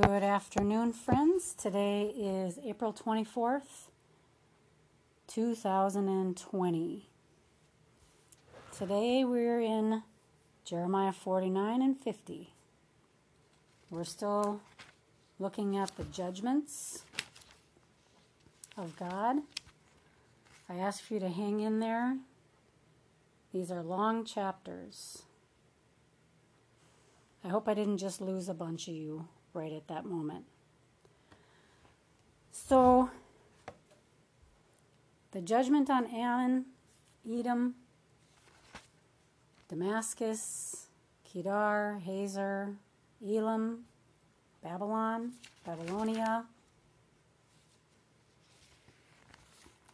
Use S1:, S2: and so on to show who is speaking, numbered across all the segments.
S1: Good afternoon, friends. Today is April 24th, 2020. Today we're in Jeremiah 49 and 50. We're still looking at the judgments of God. I ask for you to hang in there. These are long chapters. I hope I didn't just lose a bunch of you right at that moment. So, the judgment on Ammon, Edom, Damascus, Kedar, Hazor, Elam, Babylon, Babylonia.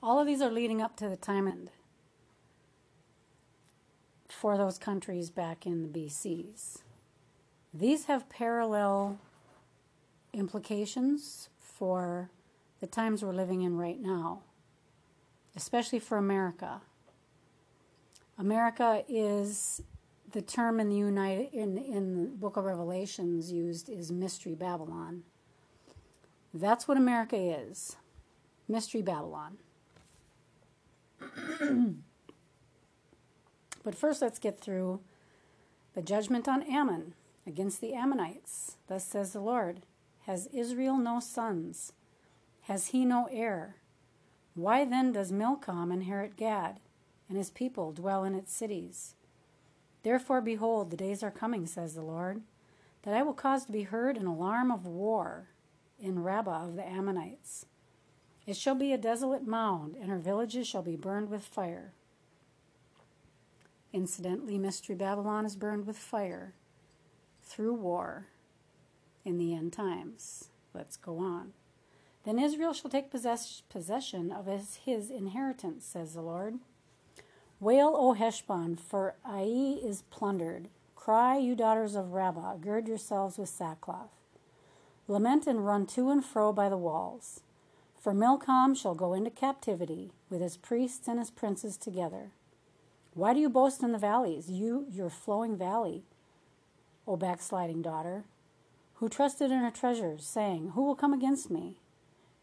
S1: All of these are leading up to the time end for those countries back in the BCs. These have parallel implications for the times we're living in right now, especially for America. America is the term in the United in in the Book of Revelations used is mystery Babylon. That's what America is. Mystery Babylon. but first let's get through the judgment on Ammon against the Ammonites. Thus says the Lord Has Israel no sons? Has he no heir? Why then does Milcom inherit Gad, and his people dwell in its cities? Therefore, behold, the days are coming, says the Lord, that I will cause to be heard an alarm of war in Rabbah of the Ammonites. It shall be a desolate mound, and her villages shall be burned with fire. Incidentally, Mystery Babylon is burned with fire through war in the end times. Let's go on. Then Israel shall take possess- possession of his, his inheritance, says the Lord. Wail, O Heshbon, for Ai is plundered. Cry, you daughters of Rabbah, gird yourselves with sackcloth. Lament and run to and fro by the walls. For Milcom shall go into captivity with his priests and his princes together. Why do you boast in the valleys, you, your flowing valley? O backsliding daughter, who trusted in her treasures, saying, Who will come against me?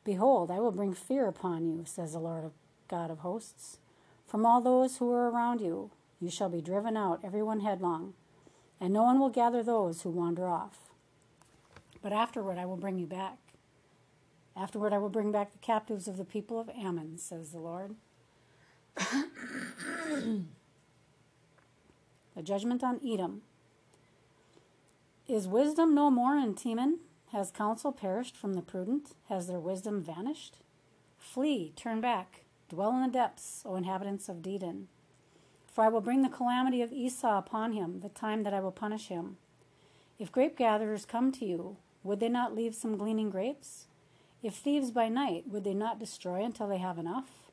S1: Behold, I will bring fear upon you, says the Lord God of hosts. From all those who are around you, you shall be driven out, every one headlong, and no one will gather those who wander off. But afterward I will bring you back. Afterward I will bring back the captives of the people of Ammon, says the Lord. the judgment on Edom. Is wisdom no more in Teman? Has counsel perished from the prudent? Has their wisdom vanished? Flee, turn back, dwell in the depths, O inhabitants of Dedan. For I will bring the calamity of Esau upon him, the time that I will punish him. If grape gatherers come to you, would they not leave some gleaning grapes? If thieves by night, would they not destroy until they have enough?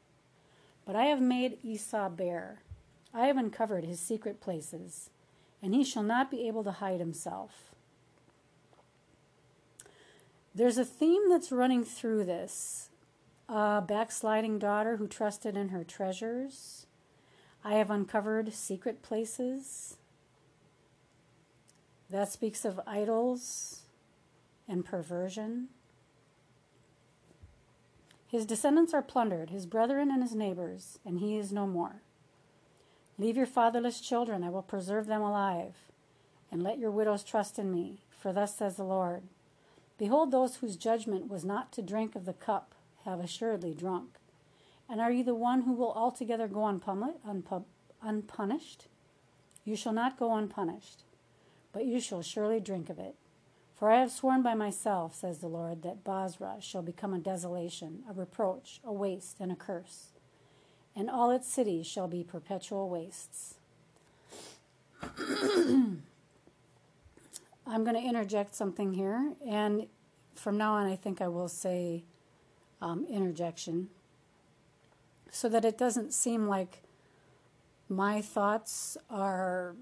S1: But I have made Esau bare. I have uncovered his secret places and he shall not be able to hide himself. There's a theme that's running through this. A backsliding daughter who trusted in her treasures. I have uncovered secret places. That speaks of idols and perversion. His descendants are plundered, his brethren and his neighbors, and he is no more. Leave your fatherless children, I will preserve them alive. And let your widows trust in me, for thus says the Lord Behold, those whose judgment was not to drink of the cup have assuredly drunk. And are you the one who will altogether go unpunished? You shall not go unpunished, but you shall surely drink of it. For I have sworn by myself, says the Lord, that Bozrah shall become a desolation, a reproach, a waste, and a curse and all its cities shall be perpetual wastes. I'm going to interject something here, and from now on, I think I will say um, interjection so that it doesn't seem like my thoughts are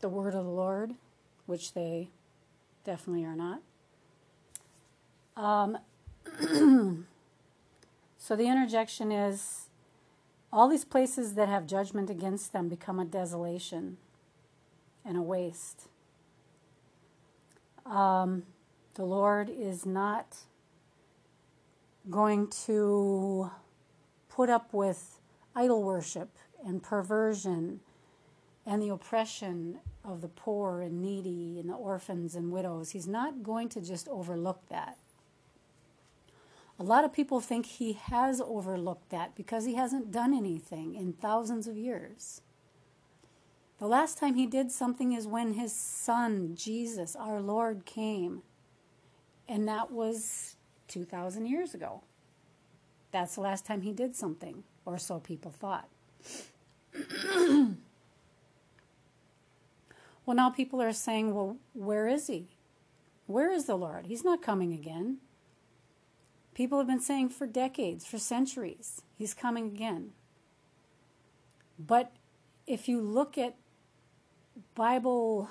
S1: the word of the Lord, which they definitely are not. Um, so the interjection is all these places that have judgment against them become a desolation and a waste. Um, The Lord is not going to put up with idol worship and perversion and the oppression of the poor and needy and the orphans and widows. He's not going to just overlook that. A lot of people think he has overlooked that because he hasn't done anything in thousands of years. The last time he did something is when his son, Jesus, our Lord, came. And that was 2,000 years ago. That's the last time he did something, or so people thought. well, now people are saying, well, where is he? Where is the Lord? He's not coming again. People have been saying for decades, for centuries, he's coming again. But if you look at Bible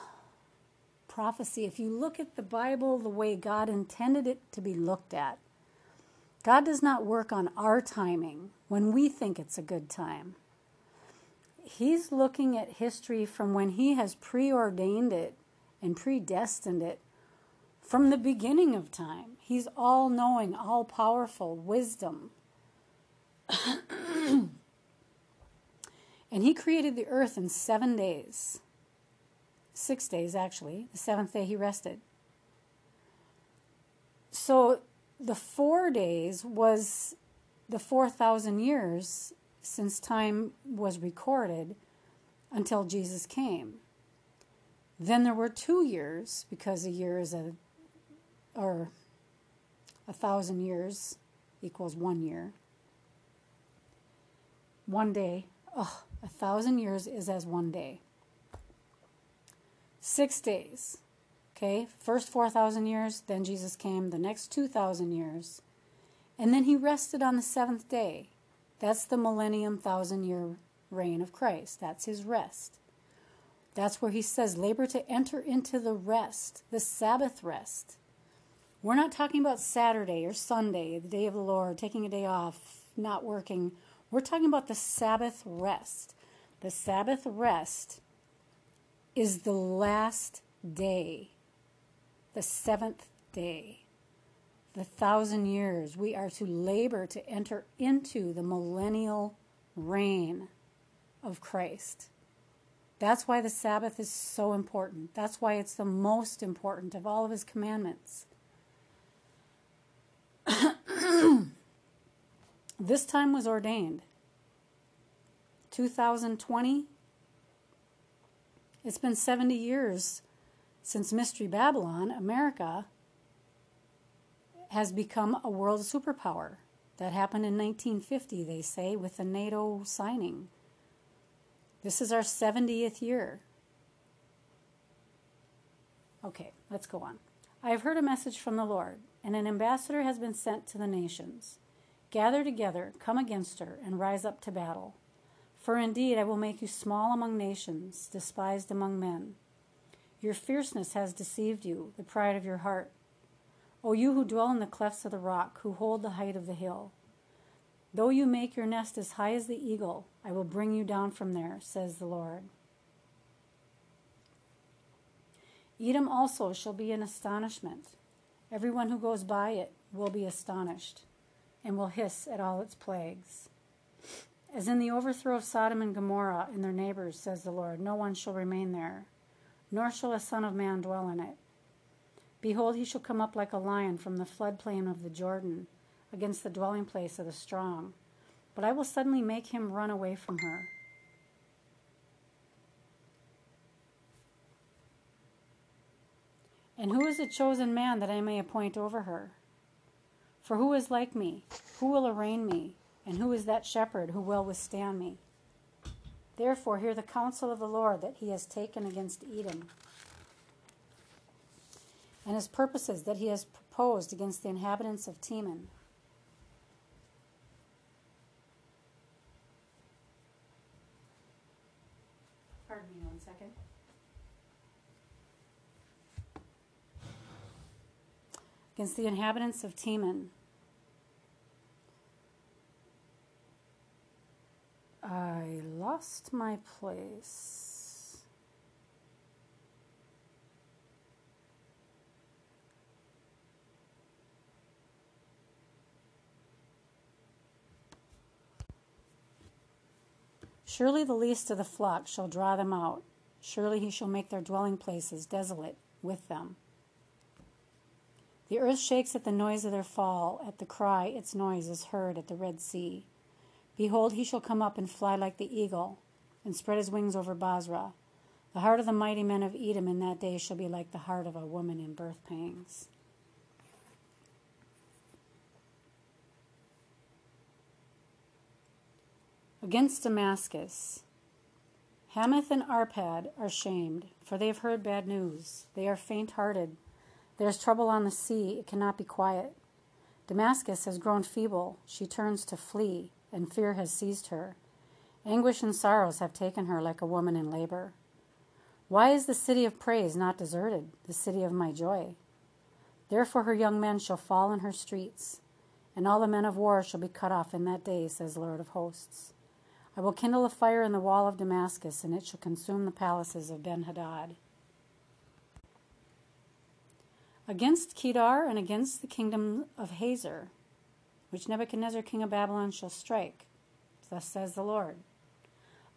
S1: prophecy, if you look at the Bible the way God intended it to be looked at, God does not work on our timing when we think it's a good time. He's looking at history from when He has preordained it and predestined it from the beginning of time. He's all knowing, all powerful, wisdom. and he created the earth in seven days. Six days, actually. The seventh day he rested. So the four days was the 4,000 years since time was recorded until Jesus came. Then there were two years, because a year is a, or a thousand years equals one year. One day, oh, a thousand years is as one day. Six days, okay? First 4,000 years, then Jesus came, the next 2,000 years. And then he rested on the seventh day. That's the millennium thousand year reign of Christ. That's his rest. That's where he says, labor to enter into the rest, the Sabbath rest. We're not talking about Saturday or Sunday, the day of the Lord, taking a day off, not working. We're talking about the Sabbath rest. The Sabbath rest is the last day, the seventh day, the thousand years. We are to labor to enter into the millennial reign of Christ. That's why the Sabbath is so important. That's why it's the most important of all of his commandments. this time was ordained. 2020, it's been 70 years since Mystery Babylon, America, has become a world superpower. That happened in 1950, they say, with the NATO signing. This is our 70th year. Okay, let's go on. I have heard a message from the Lord and an ambassador has been sent to the nations. Gather together, come against her, and rise up to battle. For indeed I will make you small among nations, despised among men. Your fierceness has deceived you, the pride of your heart. O you who dwell in the clefts of the rock, who hold the height of the hill. Though you make your nest as high as the eagle, I will bring you down from there, says the Lord. Edom also shall be in astonishment Everyone who goes by it will be astonished and will hiss at all its plagues. As in the overthrow of Sodom and Gomorrah and their neighbors, says the Lord, no one shall remain there, nor shall a son of man dwell in it. Behold, he shall come up like a lion from the floodplain of the Jordan against the dwelling place of the strong. But I will suddenly make him run away from her And who is the chosen man that I may appoint over her? For who is like me? Who will arraign me? And who is that shepherd who will withstand me? Therefore, hear the counsel of the Lord that he has taken against Edom, and his purposes that he has proposed against the inhabitants of Teman. against the inhabitants of Teman. I lost my place. Surely the least of the flock shall draw them out. Surely he shall make their dwelling places desolate with them. The earth shakes at the noise of their fall, at the cry its noise is heard at the Red Sea. Behold, he shall come up and fly like the eagle, and spread his wings over Bozrah. The heart of the mighty men of Edom in that day shall be like the heart of a woman in birth pangs. Against Damascus. Hamath and Arpad are shamed, for they have heard bad news. They are faint hearted. There is trouble on the sea, it cannot be quiet. Damascus has grown feeble, she turns to flee, and fear has seized her. Anguish and sorrows have taken her like a woman in labor. Why is the city of praise not deserted, the city of my joy? Therefore her young men shall fall in her streets, and all the men of war shall be cut off in that day, says Lord of hosts. I will kindle a fire in the wall of Damascus, and it shall consume the palaces of Ben Against Kedar and against the kingdom of Hazor, which Nebuchadnezzar king of Babylon shall strike, thus says the Lord.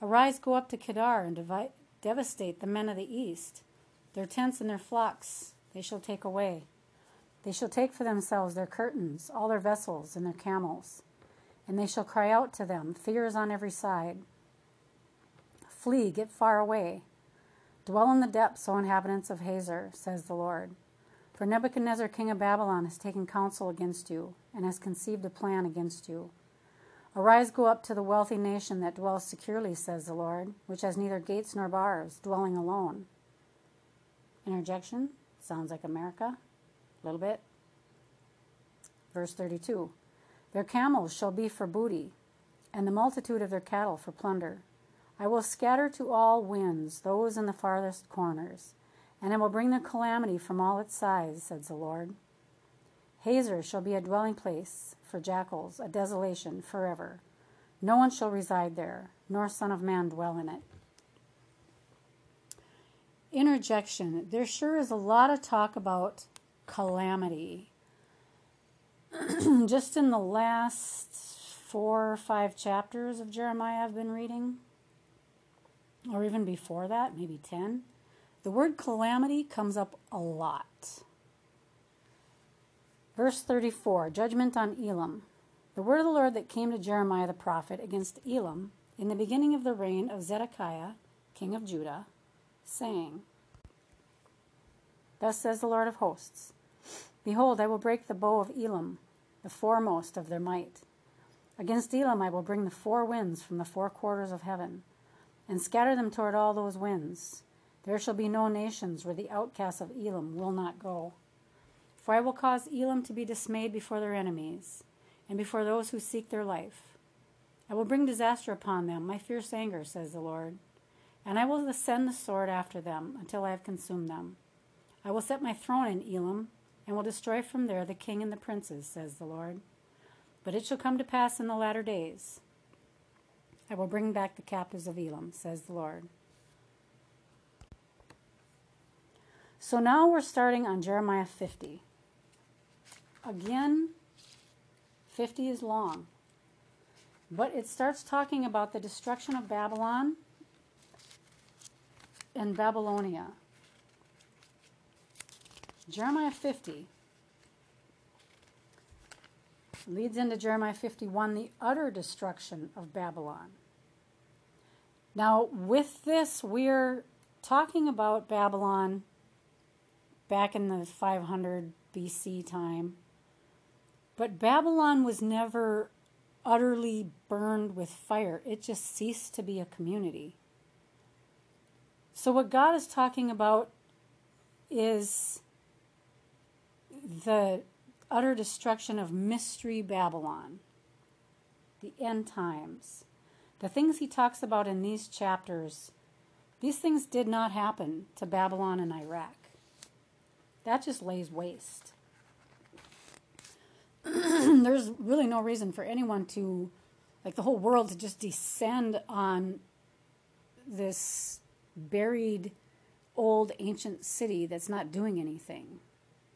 S1: Arise, go up to Kedar, and divide, devastate the men of the east. Their tents and their flocks they shall take away. They shall take for themselves their curtains, all their vessels, and their camels and they shall cry out to them. Fear is on every side. Flee, get far away. Dwell in the depths, O inhabitants of Hazor, says the Lord. For Nebuchadnezzar, king of Babylon, has taken counsel against you, and has conceived a plan against you. Arise, go up to the wealthy nation that dwells securely, says the Lord, which has neither gates nor bars, dwelling alone. Interjection? Sounds like America. A little bit. Verse 32. Their camels shall be for booty, and the multitude of their cattle for plunder. I will scatter to all winds those in the farthest corners, and I will bring the calamity from all its sides, says the Lord. Hazor shall be a dwelling place for jackals, a desolation forever. No one shall reside there, nor son of man dwell in it. Interjection. There sure is a lot of talk about calamity just in the last four or five chapters of Jeremiah I've been reading, or even before that, maybe 10, the word calamity comes up a lot. Verse 34 Judgment on Elam. The word of the Lord that came to Jeremiah the prophet against Elam in the beginning of the reign of Zedekiah, king of Judah, saying, Thus says the Lord of hosts Behold, I will break the bow of Elam, the foremost of their might. Against Elam I will bring the four winds from the four quarters of heaven, and scatter them toward all those winds. There shall be no nations where the outcasts of Elam will not go. For I will cause Elam to be dismayed before their enemies, and before those who seek their life. I will bring disaster upon them, my fierce anger, says the Lord, and I will send the sword after them until I have consumed them. I will set my throne in Elam, and will destroy from there the king and the princes, says the Lord. But it shall come to pass in the latter days. I will bring back the captives of Elam, says the Lord. So now we're starting on Jeremiah 50. Again, 50 is long. But it starts talking about the destruction of Babylon and Babylonia. Jeremiah 50 leads into Jeremiah 51, the utter destruction of Babylon. Now, with this, we're talking about Babylon back in the 500 BC time. But Babylon was never utterly burned with fire, it just ceased to be a community. So, what God is talking about is the utter destruction of Mystery Babylon, the end times. The things he talks about in these chapters, these things did not happen to Babylon and Iraq. That just lays waste. There's really no reason for anyone to, like the whole world, to just descend on this buried old ancient city that's not doing anything.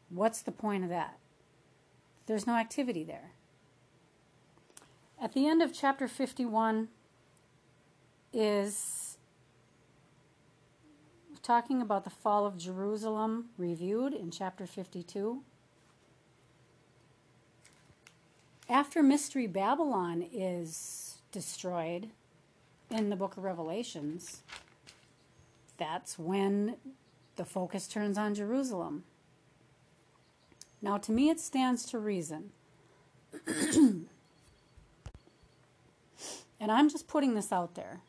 S1: What's the point of that? There's no activity there. At the end of chapter 51, is talking about the fall of Jerusalem reviewed in chapter 52. After Mystery Babylon is destroyed in the book of Revelations, that's when the focus turns on Jerusalem. Now, to me, it stands to reason. and I'm just putting this out there.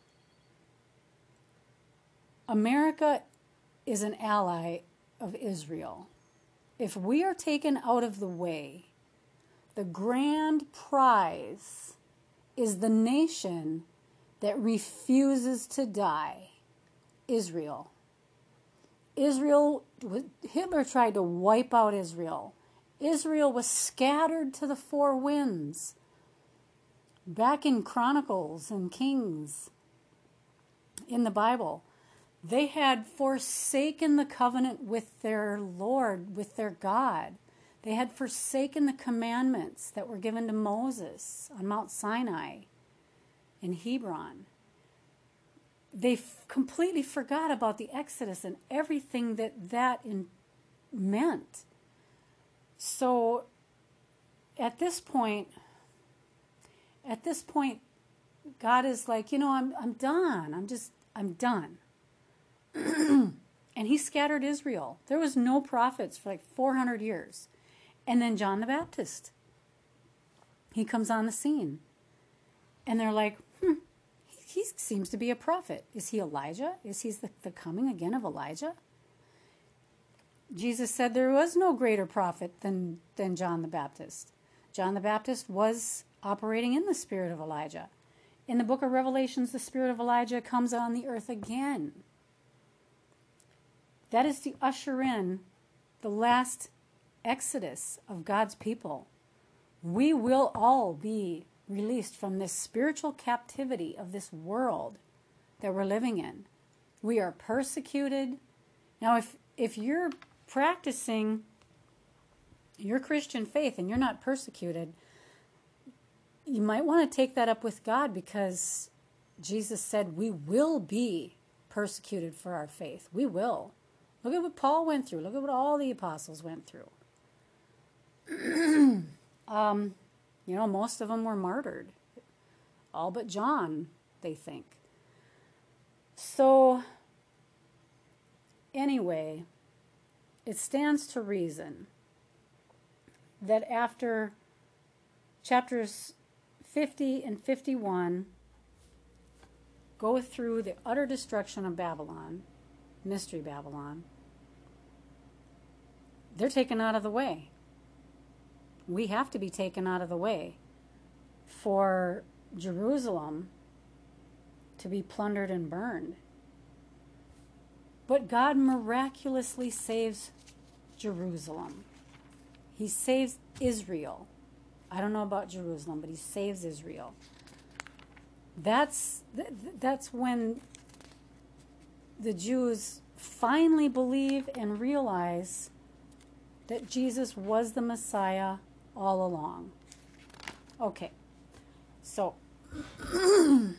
S1: America is an ally of Israel. If we are taken out of the way, the grand prize is the nation that refuses to die Israel. Israel, Hitler tried to wipe out Israel. Israel was scattered to the four winds. Back in Chronicles and Kings in the Bible, they had forsaken the covenant with their Lord, with their God. They had forsaken the commandments that were given to Moses on Mount Sinai in Hebron. They f- completely forgot about the Exodus and everything that that in- meant. So at this point, at this point, God is like, you know, I'm, I'm done. I'm just, I'm done. And he scattered Israel. There was no prophets for like 400 years. And then John the Baptist. He comes on the scene. And they're like, hmm, he, seems to be a prophet. Is he Elijah? Is he the, the coming again of Elijah? Jesus said there was no greater prophet than, than John the Baptist. John the Baptist was operating in the spirit of Elijah. In the book of Revelations, the spirit of Elijah comes on the earth again. That is to usher in the last exodus of God's people. We will all be released from this spiritual captivity of this world that we're living in. We are persecuted. Now, if, if you're practicing your Christian faith and you're not persecuted, you might want to take that up with God because Jesus said we will be persecuted for our faith. We will. Look at what Paul went through. Look at what all the apostles went through. um, you know, most of them were martyred. All but John, they think. So, anyway, it stands to reason that after chapters 50 and 51 go through the utter destruction of Babylon, Mystery Babylon, they're taken out of the way. We have to be taken out of the way for Jerusalem to be plundered and burned. But God miraculously saves Jerusalem. He saves Israel. I don't know about Jerusalem, but he saves Israel. That's that's when the Jews finally believe and realize that Jesus was the Messiah all along. Okay. So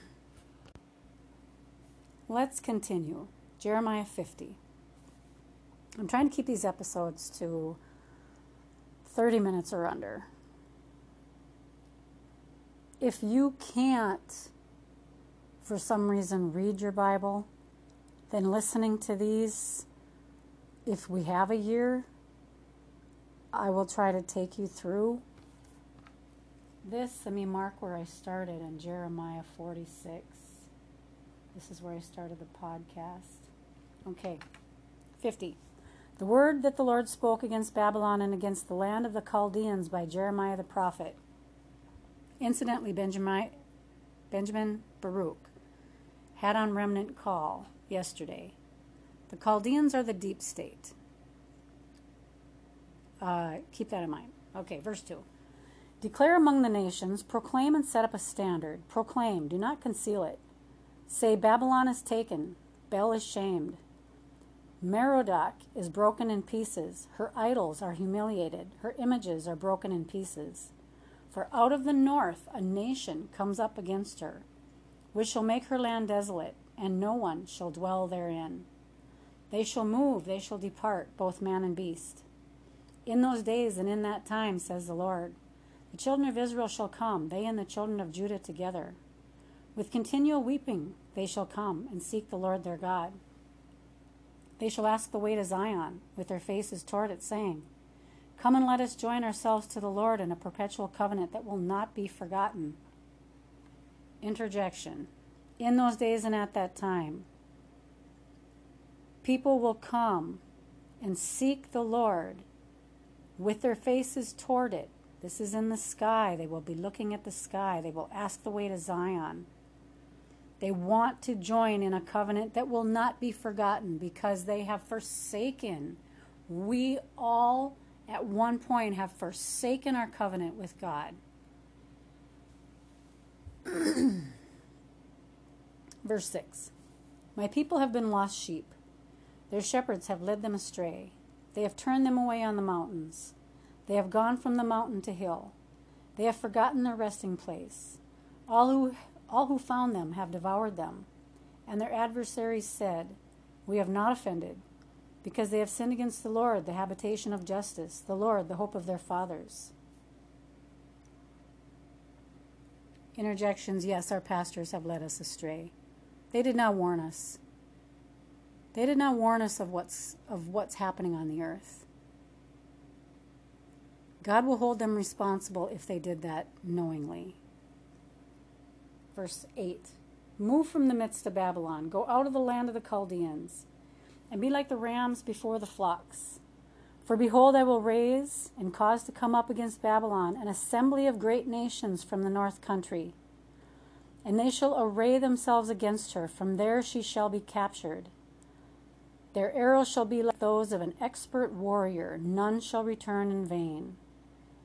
S1: let's continue. Jeremiah 50. I'm trying to keep these episodes to 30 minutes or under. If you can't, for some reason, read your Bible, then listening to these, if we have a year, I will try to take you through this. Let me mark where I started in Jeremiah 46. This is where I started the podcast. Okay, 50. The word that the Lord spoke against Babylon and against the land of the Chaldeans by Jeremiah the prophet. Incidentally, Benjamin, Benjamin Baruch had on remnant call yesterday. The Chaldeans are the deep state. Uh, keep that in mind. Okay, verse 2. Declare among the nations, proclaim and set up a standard. Proclaim, do not conceal it. Say, Babylon is taken, Bel is shamed. Merodach is broken in pieces. Her idols are humiliated. Her images are broken in pieces. For out of the north a nation comes up against her. which shall make her land desolate, and no one shall dwell therein. They shall move, they shall depart, both man and beast. In those days and in that time, says the Lord, the children of Israel shall come, they and the children of Judah together. With continual weeping they shall come and seek the Lord their God. They shall ask the way to Zion, with their faces toward it, saying, Come and let us join ourselves to the Lord in a perpetual covenant that will not be forgotten. Interjection. In those days and at that time, people will come and seek the Lord with their faces toward it. This is in the sky. They will be looking at the sky. They will ask the way to Zion. They want to join in a covenant that will not be forgotten because they have forsaken. We all, at one point, have forsaken our covenant with God. Verse 6 My people have been lost sheep. Their shepherds have led them astray. They have turned them away on the mountains. They have gone from the mountain to hill. They have forgotten their resting place. All who, all who found them have devoured them. And their adversaries said, We have not offended, because they have sinned against the Lord, the habitation of justice, the Lord, the hope of their fathers. Interjections Yes, our pastors have led us astray. They did not warn us. They did not warn us of what's, of what's happening on the earth. God will hold them responsible if they did that knowingly. Verse 8 Move from the midst of Babylon, go out of the land of the Chaldeans, and be like the rams before the flocks. For behold, I will raise and cause to come up against Babylon an assembly of great nations from the north country. And they shall array themselves against her. From there she shall be captured. Their arrows shall be like those of an expert warrior. None shall return in vain.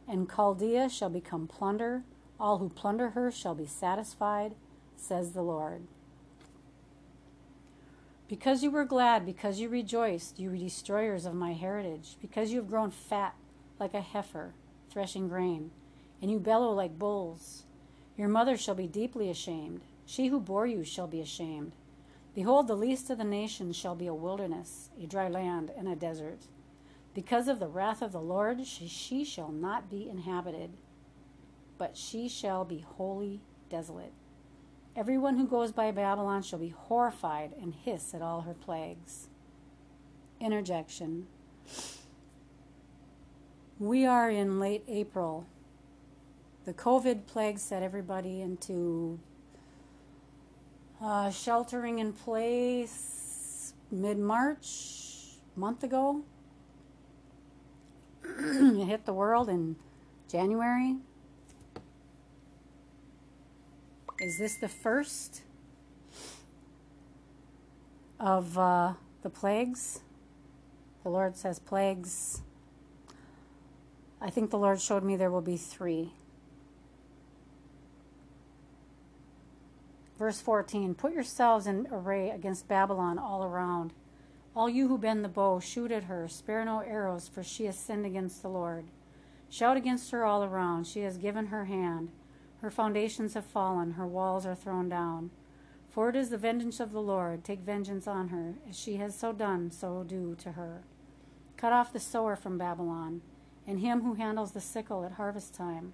S1: And Chaldea shall become plunder. All who plunder her shall be satisfied, says the Lord. Because you were glad, because you rejoiced, you destroyers of my heritage, because you have grown fat like a heifer threshing grain, and you bellow like bulls, your mother shall be deeply ashamed. She who bore you shall be ashamed. Behold, the least of the nations shall be a wilderness, a dry land, and a desert. Because of the wrath of the Lord, she, she shall not be inhabited, but she shall be wholly desolate. Everyone who goes by Babylon shall be horrified and hiss at all her plagues. Interjection. We are in late April. The COVID plague set everybody into uh, sheltering in place mid March, month ago. it hit the world in January. Is this the first of uh, the plagues? The Lord says plagues. I think the Lord showed me there will be three. Verse 14 Put yourselves in array against Babylon all around. All you who bend the bow, shoot at her, spare no arrows, for she has sinned against the Lord. Shout against her all around. She has given her hand. Her foundations have fallen, her walls are thrown down. For it is the vengeance of the Lord. Take vengeance on her. As she has so done, so do to her. Cut off the sower from Babylon, and him who handles the sickle at harvest time.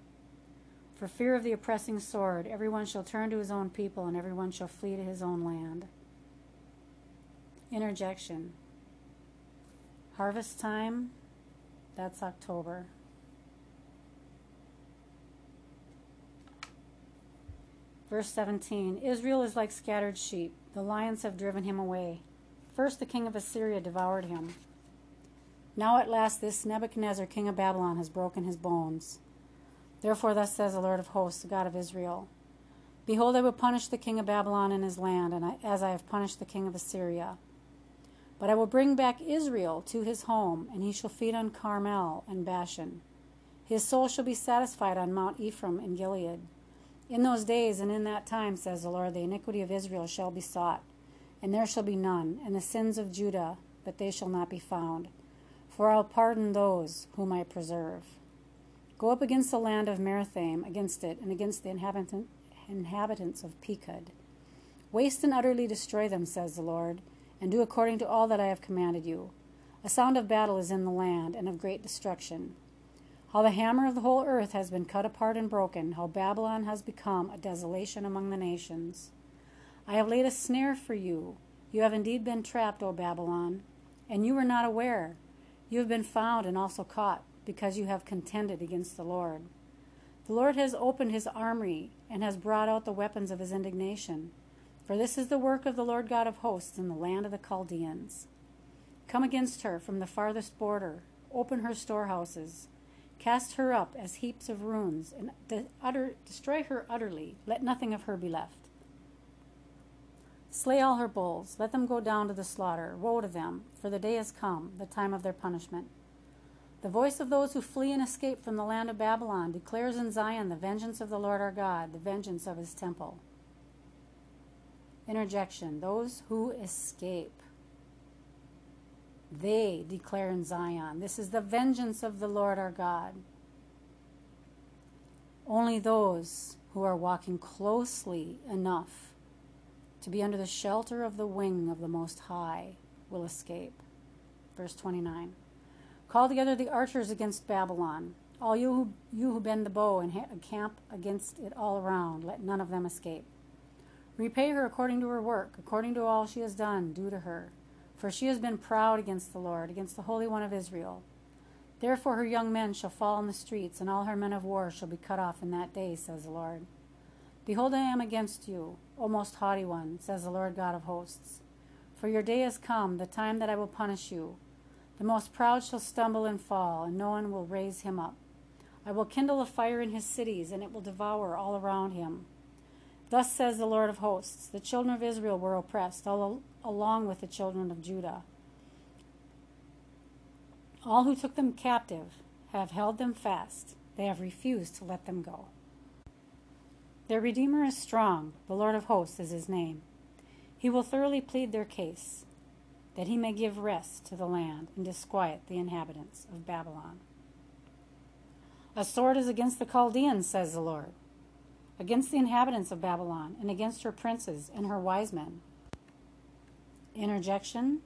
S1: For fear of the oppressing sword, everyone shall turn to his own people, and everyone shall flee to his own land. Interjection. Harvest time, that's October. Verse 17 Israel is like scattered sheep. The lions have driven him away. First, the king of Assyria devoured him. Now, at last, this Nebuchadnezzar, king of Babylon, has broken his bones. Therefore, thus says the Lord of hosts, the God of Israel Behold, I will punish the king of Babylon and his land, and I, as I have punished the king of Assyria. But I will bring back Israel to his home, and he shall feed on Carmel and Bashan. His soul shall be satisfied on Mount Ephraim and Gilead. In those days and in that time, says the Lord, the iniquity of Israel shall be sought, and there shall be none, and the sins of Judah, but they shall not be found. For I'll pardon those whom I preserve. Go up against the land of Merathaim, against it, and against the inhabitant, inhabitants of Pekod. Waste and utterly destroy them, says the Lord, and do according to all that I have commanded you. A sound of battle is in the land, and of great destruction. How the hammer of the whole earth has been cut apart and broken, how Babylon has become a desolation among the nations. I have laid a snare for you. You have indeed been trapped, O Babylon, and you were not aware. You have been found and also caught, because you have contended against the Lord. The Lord has opened his armory and has brought out the weapons of his indignation. For this is the work of the Lord God of hosts in the land of the Chaldeans. Come against her from the farthest border, open her storehouses, cast her up as heaps of ruins, and de- utter, destroy her utterly. Let nothing of her be left. Slay all her bulls, let them go down to the slaughter. Woe to them, for the day has come, the time of their punishment. The voice of those who flee and escape from the land of Babylon declares in Zion the vengeance of the Lord our God, the vengeance of his temple. Interjection Those who escape. They declare in Zion, This is the vengeance of the Lord our God. Only those who are walking closely enough to be under the shelter of the wing of the Most High will escape. Verse 29. Call together the archers against Babylon, all you who, you who bend the bow and ha- camp against it all around, let none of them escape. Repay her according to her work, according to all she has done, do to her. For she has been proud against the Lord, against the Holy One of Israel. Therefore her young men shall fall in the streets, and all her men of war shall be cut off in that day, says the Lord. Behold, I am against you, O most haughty one, says the Lord God of hosts. For your day has come, the time that I will punish you. The most proud shall stumble and fall, and no one will raise him up. I will kindle a fire in his cities, and it will devour all around him. Thus says the Lord of hosts The children of Israel were oppressed, all along with the children of Judah. All who took them captive have held them fast, they have refused to let them go. Their Redeemer is strong, the Lord of hosts is his name. He will thoroughly plead their case, that he may give rest to the land and disquiet the inhabitants of Babylon. A sword is against the Chaldeans, says the Lord, against the inhabitants of Babylon, and against her princes and her wise men. Interjection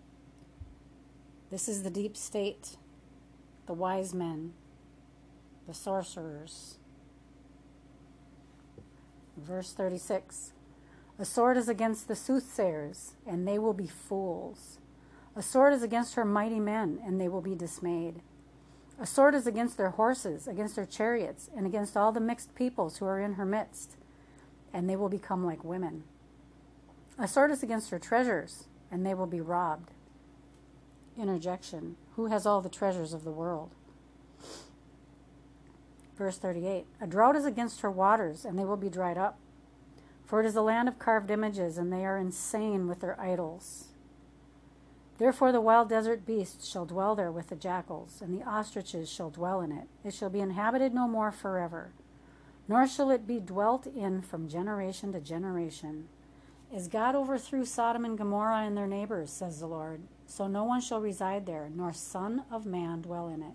S1: This is the deep state, the wise men, the sorcerers Verse 36 A sword is against the soothsayers, and they will be fools. A sword is against her mighty men, and they will be dismayed. A sword is against their horses, against their chariots, and against all the mixed peoples who are in her midst, and they will become like women. A sword is against her treasures, and they will be robbed. Interjection Who has all the treasures of the world? Verse 38 A drought is against her waters, and they will be dried up. For it is a land of carved images, and they are insane with their idols. Therefore the wild desert beasts shall dwell there with the jackals, and the ostriches shall dwell in it. It shall be inhabited no more forever, nor shall it be dwelt in from generation to generation. As God overthrew Sodom and Gomorrah and their neighbors, says the Lord, so no one shall reside there, nor son of man dwell in it.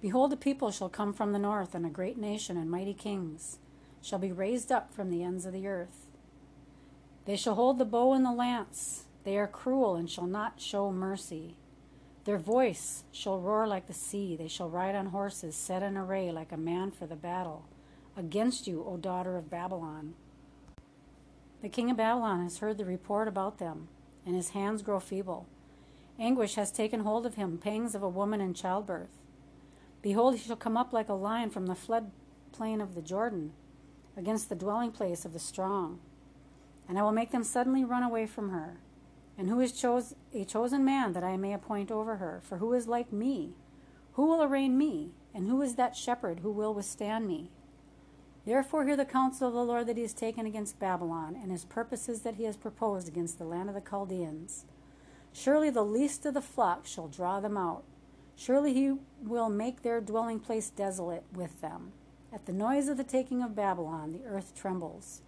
S1: Behold, a people shall come from the north, and a great nation and mighty kings shall be raised up from the ends of the earth. They shall hold the bow and the lance. They are cruel and shall not show mercy. Their voice shall roar like the sea. They shall ride on horses set in array like a man for the battle. Against you, O daughter of Babylon. The king of Babylon has heard the report about them, and his hands grow feeble. Anguish has taken hold of him, pangs of a woman in childbirth. Behold, he shall come up like a lion from the flood plain of the Jordan, against the dwelling place of the strong. And I will make them suddenly run away from her. And who is chose, a chosen man that I may appoint over her? For who is like me? Who will arraign me? And who is that shepherd who will withstand me? Therefore, hear the counsel of the Lord that he has taken against Babylon, and his purposes that he has proposed against the land of the Chaldeans. Surely the least of the flock shall draw them out Surely he will make their dwelling place desolate with them. At the noise of the taking of Babylon, the earth trembles,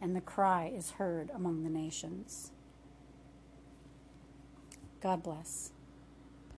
S1: and the cry is heard among the nations. God bless.